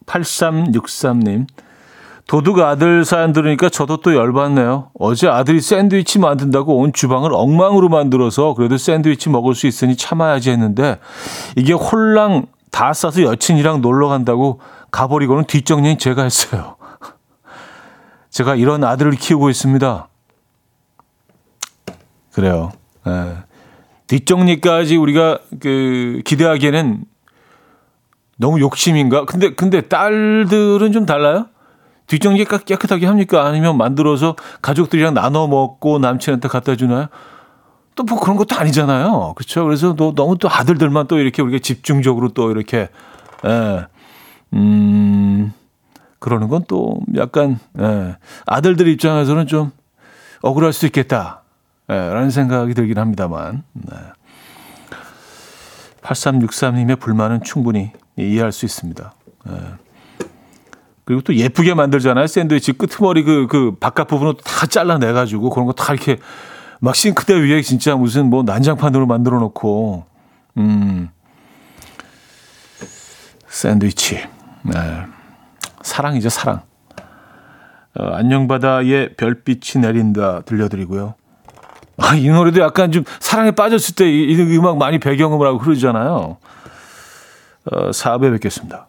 A: 8363님. 도둑 아들 사연 들으니까 저도 또 열받네요. 어제 아들이 샌드위치 만든다고 온 주방을 엉망으로 만들어서 그래도 샌드위치 먹을 수 있으니 참아야지 했는데 이게 홀랑 다 싸서 여친이랑 놀러 간다고 가버리고는 뒷정리는 제가 했어요. 제가 이런 아들을 키우고 있습니다. 그래요. 예. 뒷정리까지 우리가 그 기대하기에는 너무 욕심인가? 근데 근데 딸들은 좀 달라요? 뒷정리 깨끗하게 합니까? 아니면 만들어서 가족들이랑 나눠 먹고 남친한테 갖다 주나요? 또 뭐 그런 것도 아니잖아요. 그렇죠? 그래서 또 너무 또 아들들만 또 이렇게 우리가 집중적으로 또 이렇게 예. 음. 그러는 건 또 약간 예. 아들들 입장에서는 좀 억울할 수 있겠다. 예, 라는 생각이 들긴 합니다만. 네. 8363님의 불만은 충분히 이해할 수 있습니다. 예. 그리고 또 예쁘게 만들잖아요. 샌드위치 끄트머리 그, 그 바깥 부분을 다 잘라내가지고 그런 거 다 이렇게 막 싱크대 위에 진짜 무슨 뭐 난장판으로 만들어 놓고, 음, 샌드위치. 네. 사랑이죠, 사랑. 어, 안녕바다의 별빛이 내린다 들려드리고요. 아, 이 노래도 약간 좀 사랑에 빠졌을 때 이, 이 음악 많이 배경음악으로 흐르잖아요. 어, 4부에 뵙겠습니다.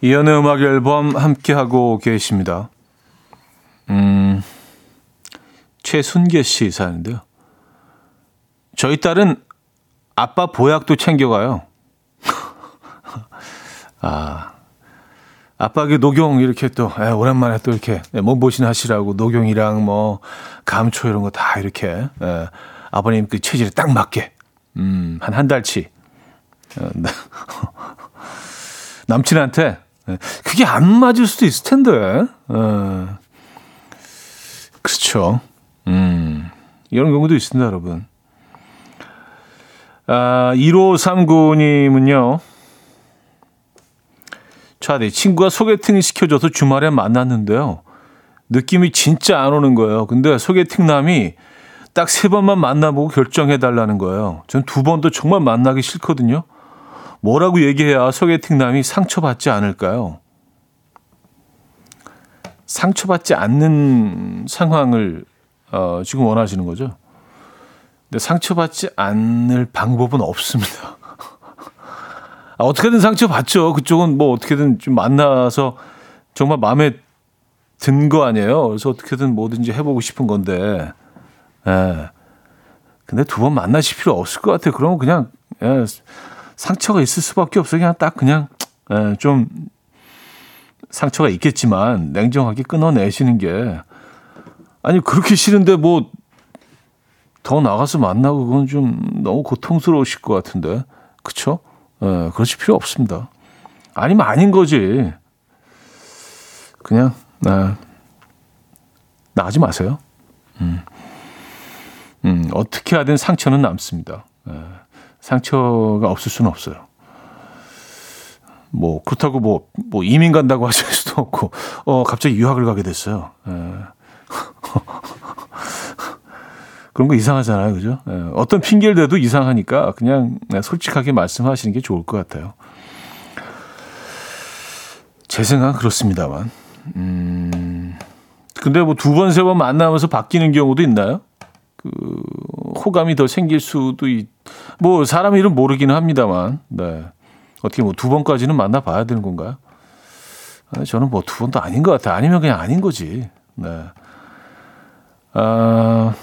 A: 이연의 음악 앨범 함께 하고 계십니다. 음, 최순계 씨 사는데요. 저희 딸은 아빠 보약도 챙겨가요. 아, 아빠 그 녹용 이렇게 또 에, 오랜만에 또 이렇게 몸보신 하시라고 녹용이랑 뭐 감초 이런 거 다 이렇게 에, 아버님 그 체질에 딱 맞게 음, 한 한 달치 어, 네. 남친한테 예, 그게 안 맞을 수도 있을 텐데. 어. 그렇죠. 음. 이런 경우도 있습니다, 여러분. 아, 1539님은요. 차디, 친구가 소개팅 시켜줘서 주말에 만났는데요. 느낌이 진짜 안 오는 거예요. 근데 소개팅 남이 딱 세 번만 만나보고 결정해달라는 거예요. 전 두 번도 정말 만나기 싫거든요. 뭐라고 얘기해야 소개팅남이 상처받지 않을까요? 상처받지 않는 상황을 어, 지금 원하시는 거죠? 근데 상처받지 않을 방법은 없습니다. 아, 어떻게든 상처받죠. 그쪽은 뭐 어떻게든 좀 만나서 정말 마음에 든 거 아니에요. 그래서 어떻게든 뭐든지 해보고 싶은 건데, 예. 근데 두 번 만나실 필요 없을 것 같아요. 그러면 그냥, 예, 상처가 있을 수밖에 없어요. 그냥 딱 그냥 에, 좀 상처가 있겠지만 냉정하게 끊어내시는 게 아니 그렇게 싫은데 뭐 더 나가서 만나고 그건 좀 너무 고통스러우실 것 같은데 그쵸? 예, 그러실 필요 없습니다. 아니면 아닌 거지. 그냥, 네. 나가지 마세요. 음. 음, 어떻게 하든 상처는 남습니다. 예, 상처가 없을 수는 없어요. 뭐, 그렇다고 뭐, 뭐, 이민 간다고 하실 수도 없고, 어, 갑자기 유학을 가게 됐어요. 예. 그런 거 이상하잖아요. 그죠? 예, 어떤 핑계를 대도 이상하니까 그냥 솔직하게 말씀하시는 게 좋을 것 같아요. 제 생각은 그렇습니다만. 음, 근데 뭐 두 번, 세 번 만나면서 바뀌는 경우도 있나요? 그, 호감이 더 생길 수도 있, 뭐, 사람 이름 모르기는 합니다만, 네. 어떻게 뭐 두 번까지는 만나봐야 되는 건가요? 아니, 저는 뭐 두 번도 아닌 것 같아요. 아니면 그냥 아닌 거지. 네. 아,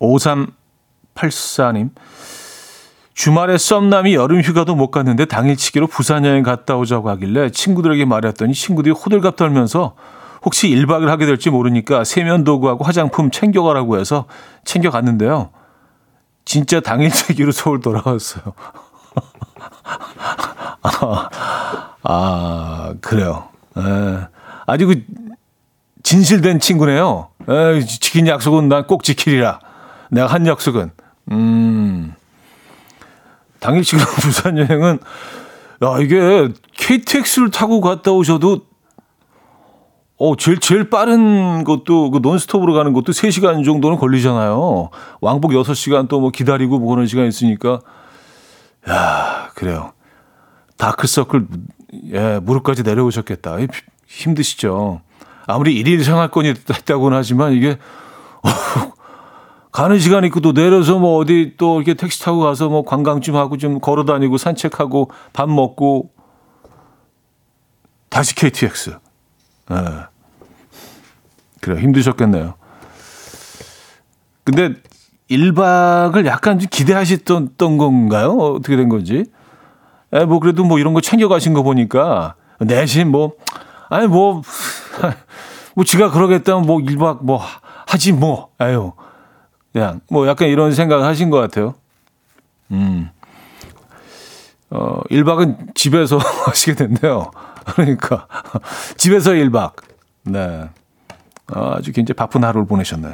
A: 5384님. 주말에 썸남이 여름 휴가도 못 갔는데 당일치기로 부산 여행 갔다 오자고 하길래 친구들에게 말했더니 친구들이 호들갑 떨면서 혹시 1박을 하게 될지 모르니까 세면도구하고 화장품 챙겨가라고 해서 챙겨갔는데요. 진짜 당일치기로 서울 돌아왔어요. 아, 아, 그래요. 에, 아주 그 진실된 친구네요. 에, 지킨 약속은 난 꼭 지키리라. 내가 한 약속은. 음. 당일치기로 부산 여행은, 야, 이게 KTX를 타고 갔다 오셔도, 어, 제일, 제일 빠른 것도, 그 논스톱으로 가는 것도 3시간 정도는 걸리잖아요. 왕복 6시간 또 뭐 기다리고 뭐 그런 시간 있으니까. 야, 그래요. 다크서클, 예, 무릎까지 내려오셨겠다. 힘드시죠. 아무리 일일 생활권이 했다고는 하지만 이게, 어, 가는 시간 있고 또 내려서 뭐 어디 또 이렇게 택시 타고 가서 뭐 관광 좀 하고 좀 걸어 다니고 산책하고 밥 먹고 다시 KTX. 예. 네. 그래 힘드셨겠네요. 근데 1박을 약간 좀 기대하셨던 건가요? 어떻게 된 건지? 에, 뭐 그래도 뭐 이런 거 챙겨 가신 거 보니까 내신 뭐 아니 뭐뭐 뭐 지가 그러겠다면 뭐 1박 뭐 하지 뭐. 아유. 그냥 뭐 약간 이런 생각을 하신 것 같아요. 음. 어, 1박은 집에서 하시게 된대요. 그러니까 집에서 1박. 네. 어, 아주 굉장히 바쁜 하루를 보내셨네.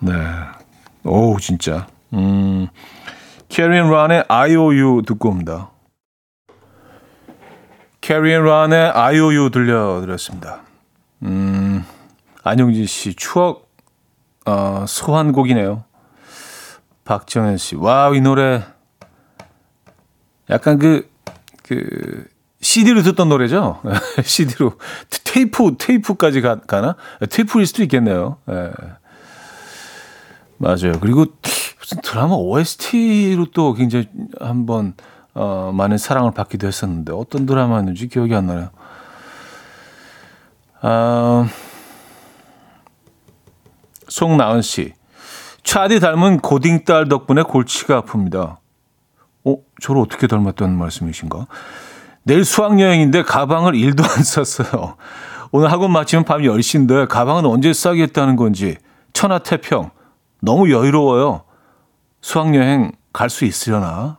A: 네. 오, 진짜. 음. 캐리앤 란의 IOU 듣고 옵니다. 캐리 앤 론의 IOU 들려드렸습니다. 음. 안용진 씨 추억 어, 소환곡이네요. 박정현 씨. wow, 이 노래. 약간 그, 그, CD로 듣던 노래죠? CD로. 테이프, 테이프까지 가, 가나? 테이프일 수도 있겠네요. 예. 맞아요. 그리고 무슨 드라마 OST로 또 굉장히 한번, 어, 많은 사랑을 받기도 했었는데, 어떤 드라마였는지 기억이 안 나요. 아, 송나은 씨. 차디 닮은 고딩 딸 덕분에 골치가 아픕니다. 어, 저를 어떻게 닮았다는 말씀이신가? 내일 수학여행인데 가방을 일도 안 쌌어요. 오늘 학원 마치면 밤 10시인데 가방은 언제 싸겠다는 건지 천하태평. 너무 여유로워요. 수학여행 갈 수 있으려나?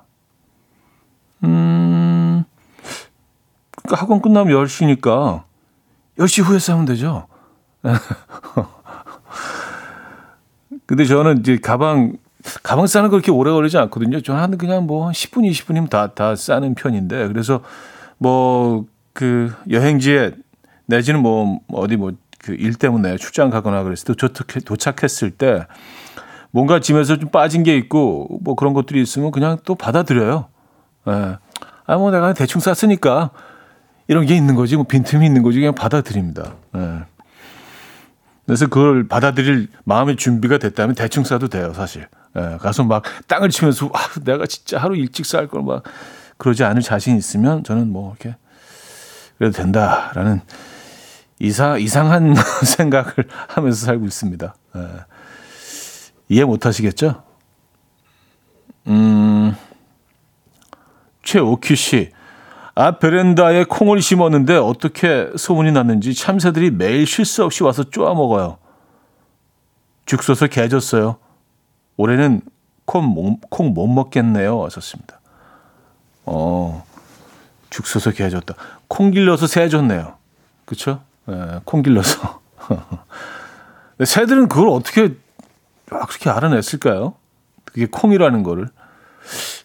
A: 음, 그러니까 학원 끝나면 10시니까 10시 후에 싸면 되죠. 근데 저는 이제 가방 가방 싸는 거 그렇게 오래 걸리지 않거든요. 저는 한 그냥 뭐 한 10분, 20분이면 다, 다 싸는 편인데. 그래서 뭐 그 여행지에 내지는 뭐 어디 뭐 그 일 때문에 출장 가거나 그랬을 때 도착, 도착했을 때 뭔가 짐에서 좀 빠진 게 있고 뭐 그런 것들이 있으면 그냥 또 받아들여요. 예. 아, 뭐 내가 대충 쌌으니까 이런 게 있는 거지. 뭐 빈틈이 있는 거지. 그냥 받아들입니다. 예. 그래서 그걸 받아들일 마음의 준비가 됐다면 대충 싸도 돼요, 사실. 예, 가서 막 땅을 치면서 아, 내가 진짜 하루 일찍 쌀 걸 막 그러지 않을 자신 있으면 저는 뭐 이렇게 그래도 된다라는 이상 이상한 생각을 하면서 살고 있습니다. 예. 이해 못 하시겠죠? 음. 최오큐 씨. 앞 베란다에 콩을 심었는데 어떻게 소문이 났는지 참새들이 매일 쉴 새 없이 와서 쪼아 먹어요. 죽 써서 개졌어요. 올해는 콩 못 먹겠네요. 하셨습니다. 어, 죽 써서 개해줬다. 콩 길러서 새해줬네요. 그쵸? 예, 콩 길러서. 새들은 그걸 어떻게 그렇게 알아냈을까요? 그게 콩이라는 거를.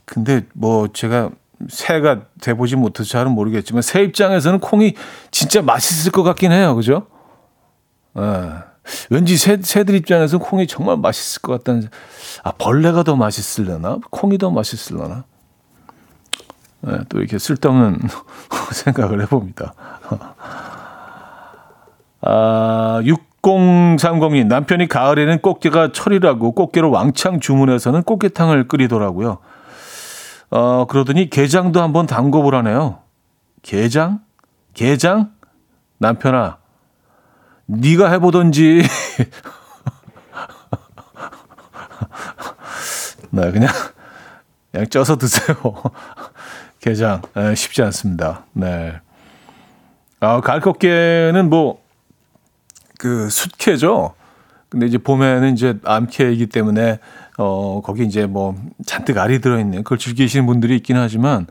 A: 근데 뭐 제가 새가 돼보지 못해서 잘은 모르겠지만 새 입장에서는 콩이 진짜 맛있을 것 같긴 해요. 그죠? 예. 왠지 새, 새들 입장에서는 콩이 정말 맛있을 것 같다는, 아, 벌레가 더 맛있을려나? 콩이 더 맛있을려나? 예, 또 이렇게 쓸데없는 생각을 해봅니다. 아, 6030님, 남편이 가을에는 꽃게가 철이라고 꽃게로 왕창 주문해서는 꽃게탕을 끓이더라고요. 어, 그러더니 게장도 한번 담궈보라네요. 게장? 게장? 남편아, 네가 해보던지. 네, 그냥 그냥 쪄서 드세요. 게장 네, 쉽지 않습니다. 네. 아, 가을꽃게는 뭐 그 숫캐죠. 근데 이제 봄에는 이제 암캐이기 때문에 어 거기 이제 뭐 잔뜩 알이 들어 있는 그걸 즐기시는 분들이 있긴 하지만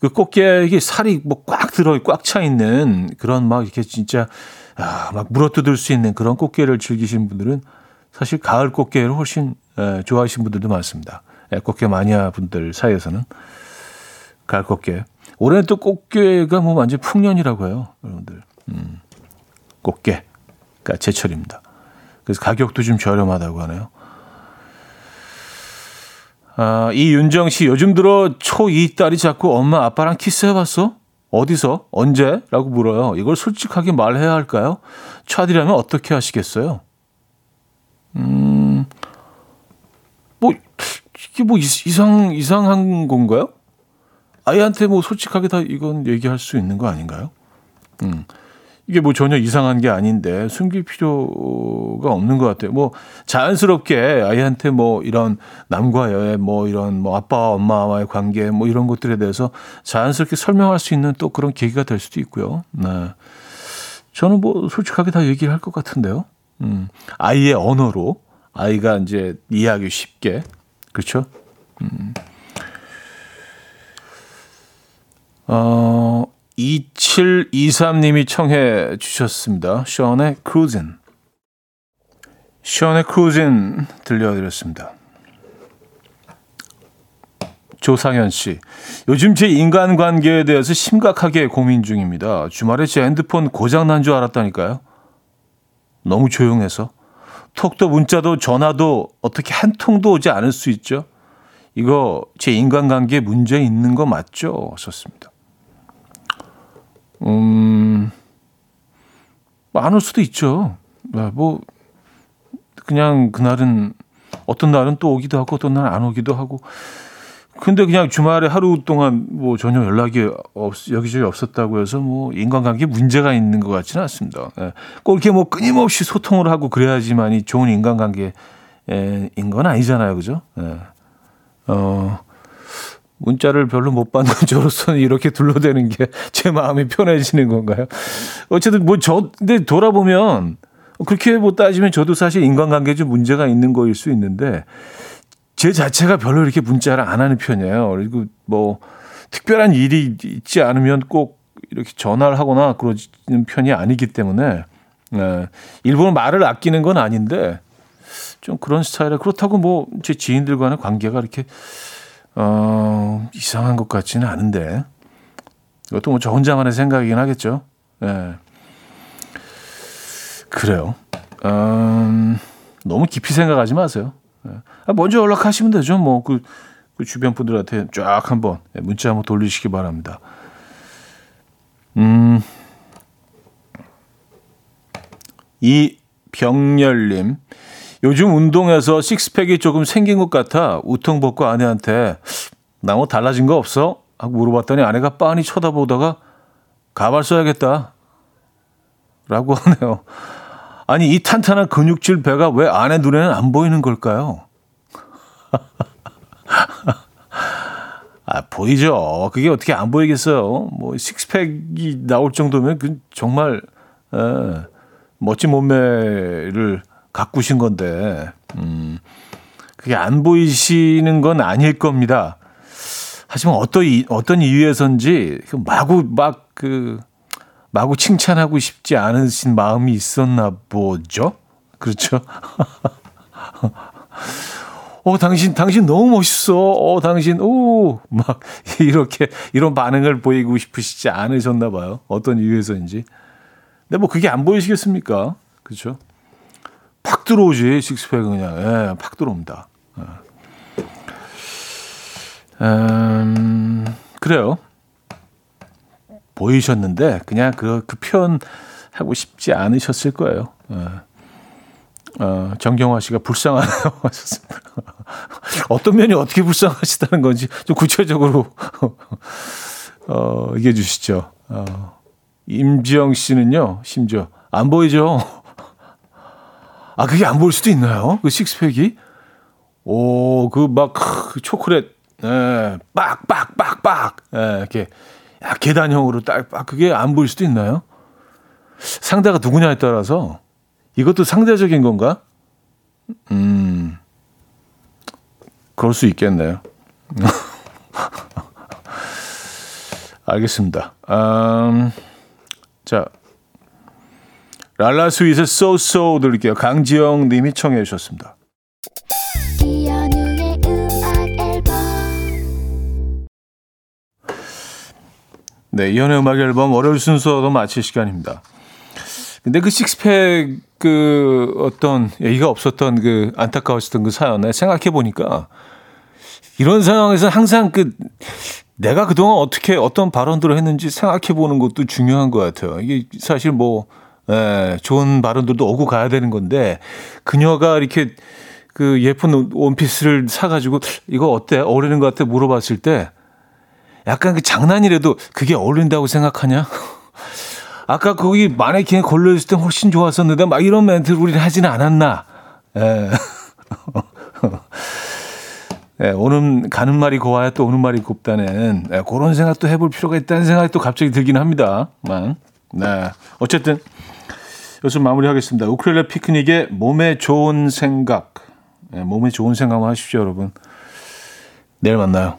A: 그 꽃게 이게 살이 뭐 꽉 들어 꽉 차 있는 그런 막 이렇게 진짜 아, 막 물어뜯을 수 있는 그런 꽃게를 즐기시는 분들은 사실 가을 꽃게를 훨씬 에, 좋아하시는 분들도 많습니다. 에, 꽃게 마니아 분들 사이에서는 가을 꽃게. 올해는 또 꽃게가 뭐 완전 풍년이라고 해요, 여러분들. 음, 꽃게가 제철입니다. 그래서 가격도 좀 저렴하다고 하네요. 아, 이윤정 씨, 요즘 들어 초2 딸이 자꾸 엄마 아빠랑 키스해봤어? 어디서? 언제? 라고 물어요. 이걸 솔직하게 말해야 할까요? 차디라면 어떻게 하시겠어요? 음, 뭐, 이게 뭐 이상, 이상한 건가요? 아이한테 뭐 솔직하게 다 이건 얘기할 수 있는 거 아닌가요? 음. 이게 뭐 전혀 이상한 게 아닌데 숨길 필요가 없는 것 같아요. 뭐 자연스럽게 아이한테 뭐 이런 남과의 뭐 이런 뭐 아빠와 엄마와의 관계 뭐 이런 것들에 대해서 자연스럽게 설명할 수 있는 또 그런 계기가 될 수도 있고요. 네. 저는 뭐 솔직하게 다 얘기를 할 것 같은데요. 음. 아이의 언어로 아이가 이제 이해하기 쉽게 그렇죠. 음. 어. 2723님이 청해 주셨습니다. 션의 Cruisin'. 션의 Cruisin' 들려드렸습니다. 조상현 씨. 요즘 제 인간관계에 대해서 심각하게 고민 중입니다. 주말에 제 핸드폰 고장난 줄 알았다니까요. 너무 조용해서. 톡도 문자도 전화도 어떻게 한 통도 오지 않을 수 있죠. 이거 제 인간관계에 문제 있는 거 맞죠? 썼습니다. 음, 많을 수도 있죠. 네, 뭐, 그냥 그날은, 어떤 날은 또 오기도 하고, 어떤 날은 안 오기도 하고. 근데 그냥 주말에 하루 동안 뭐 전혀 연락이 없, 여기저기 없었다고 해서 뭐 인간관계에 문제가 있는 것 같지는 않습니다. 예. 꼭 이렇게 뭐 끊임없이 소통을 하고 그래야지만이 좋은 인간관계인 건 아니잖아요. 그죠? 예. 어, 문자를 별로 못 받는 저로서는 이렇게 둘러대는 게 제 마음이 편해지는 건가요? 어쨌든 뭐 저, 근데 돌아보면 그렇게 뭐 따지면 저도 사실 인간관계에 좀 문제가 있는 거일 수 있는데 제 자체가 별로 이렇게 문자를 안 하는 편이에요. 그리고 뭐 특별한 일이 있지 않으면 꼭 이렇게 전화를 하거나 그러는 편이 아니기 때문에 네. 일부러 말을 아끼는 건 아닌데 좀 그런 스타일에 그렇다고 뭐 제 지인들과의 관계가 이렇게 어, 이상한 것 같지는 않은데 이것도 뭐 저 혼자만의 생각이긴 하겠죠. 예. 그래요. 음, 너무 깊이 생각하지 마세요. 예. 아, 먼저 연락하시면 되죠. 뭐, 그, 그 주변 분들한테 쫙 한번 문자 한번 돌리시기 바랍니다. 음, 이 병렬님. 요즘 운동해서 식스팩이 조금 생긴 것 같아 우통 벗고 아내한테 나 뭐 달라진 거 없어? 하고 물어봤더니 아내가 빤히 쳐다보다가 가발 써야겠다 라고 하네요. 아니 이 탄탄한 근육질 배가 왜 아내 눈에는 안 보이는 걸까요? 아 보이죠. 그게 어떻게 안 보이겠어요. 뭐 식스팩이 나올 정도면 그 정말 에, 멋진 몸매를 가꾸신 건데, 음, 그게 안 보이시는 건 아닐 겁니다. 하지만 어떤, 이, 어떤 이유에선지 그 마구 막 그, 마구 칭찬하고 싶지 않으신 마음이 있었나 보죠? 그렇죠? 어, 당신, 당신 너무 멋있어. 어, 당신, 오, 막, 이렇게, 이런 반응을 보이고 싶으시지 않으셨나 봐요. 어떤 이유에서인지. 근데 뭐 그게 안 보이시겠습니까? 그렇죠? 팍 들어오지, 식스팩은 그냥. 예, 팍 들어옵니다. 예. 음, 그래요. 보이셨는데, 그냥 그, 그 표현 하고 싶지 않으셨을 거예요. 예. 어, 정경화 씨가 불쌍하네요. 하셨습니다. 어떤 면이 어떻게 불쌍하시다는 건지 좀 구체적으로 어, 얘기해 주시죠. 어, 임지영 씨는요, 심지어 안 보이죠? 아, 그게 안 보일 수도 있나요? 그 식스팩이? 오, 그 막, 그 초콜릿, 예, 빡, 빡, 빡, 빡, 예, 이렇게, 야, 계단형으로 딱, 빡, 그게 안 보일 수도 있나요? 상대가 누구냐에 따라서 이것도 상대적인 건가? 음, 그럴 수 있겠네요. 알겠습니다. 음, 자, 랄라 스윗의 So So 들을게요. 강지영 님이 청해 주셨습니다. 네, 이현의 음악 앨범 월요일 순서도 마칠 시간입니다. 근데 그 식스팩 그 어떤 얘기가 없었던 그 안타까웠었던 그 사연에 생각해 보니까 이런 상황에서 항상 그 내가 그동안 어떻게 어떤 발언들을 했는지 생각해 보는 것도 중요한 것 같아요. 이게 사실 뭐 예, 좋은 발언들도 오고 가야 되는 건데 그녀가 이렇게 그 예쁜 원피스를 사가지고 이거 어때 어울리는 것 같아 물어봤을 때 약간 그 장난이라도 그게 어울린다고 생각하냐? 아까 거기 마네킹에 걸려있을 때 훨씬 좋았었는데 막 이런 멘트를 우리는 하지는 않았나. 예. 예, 오는 가는 말이 고와야 또 오는 말이 곱다는 예, 그런 생각도 해볼 필요가 있다는 생각이 또 갑자기 들긴 합니다만. 네. 어쨌든 여기서 마무리하겠습니다. 우크렐레 피크닉의 몸에 좋은 생각. 예, 몸에 좋은 생각만 하십시오, 여러분. 내일 만나요.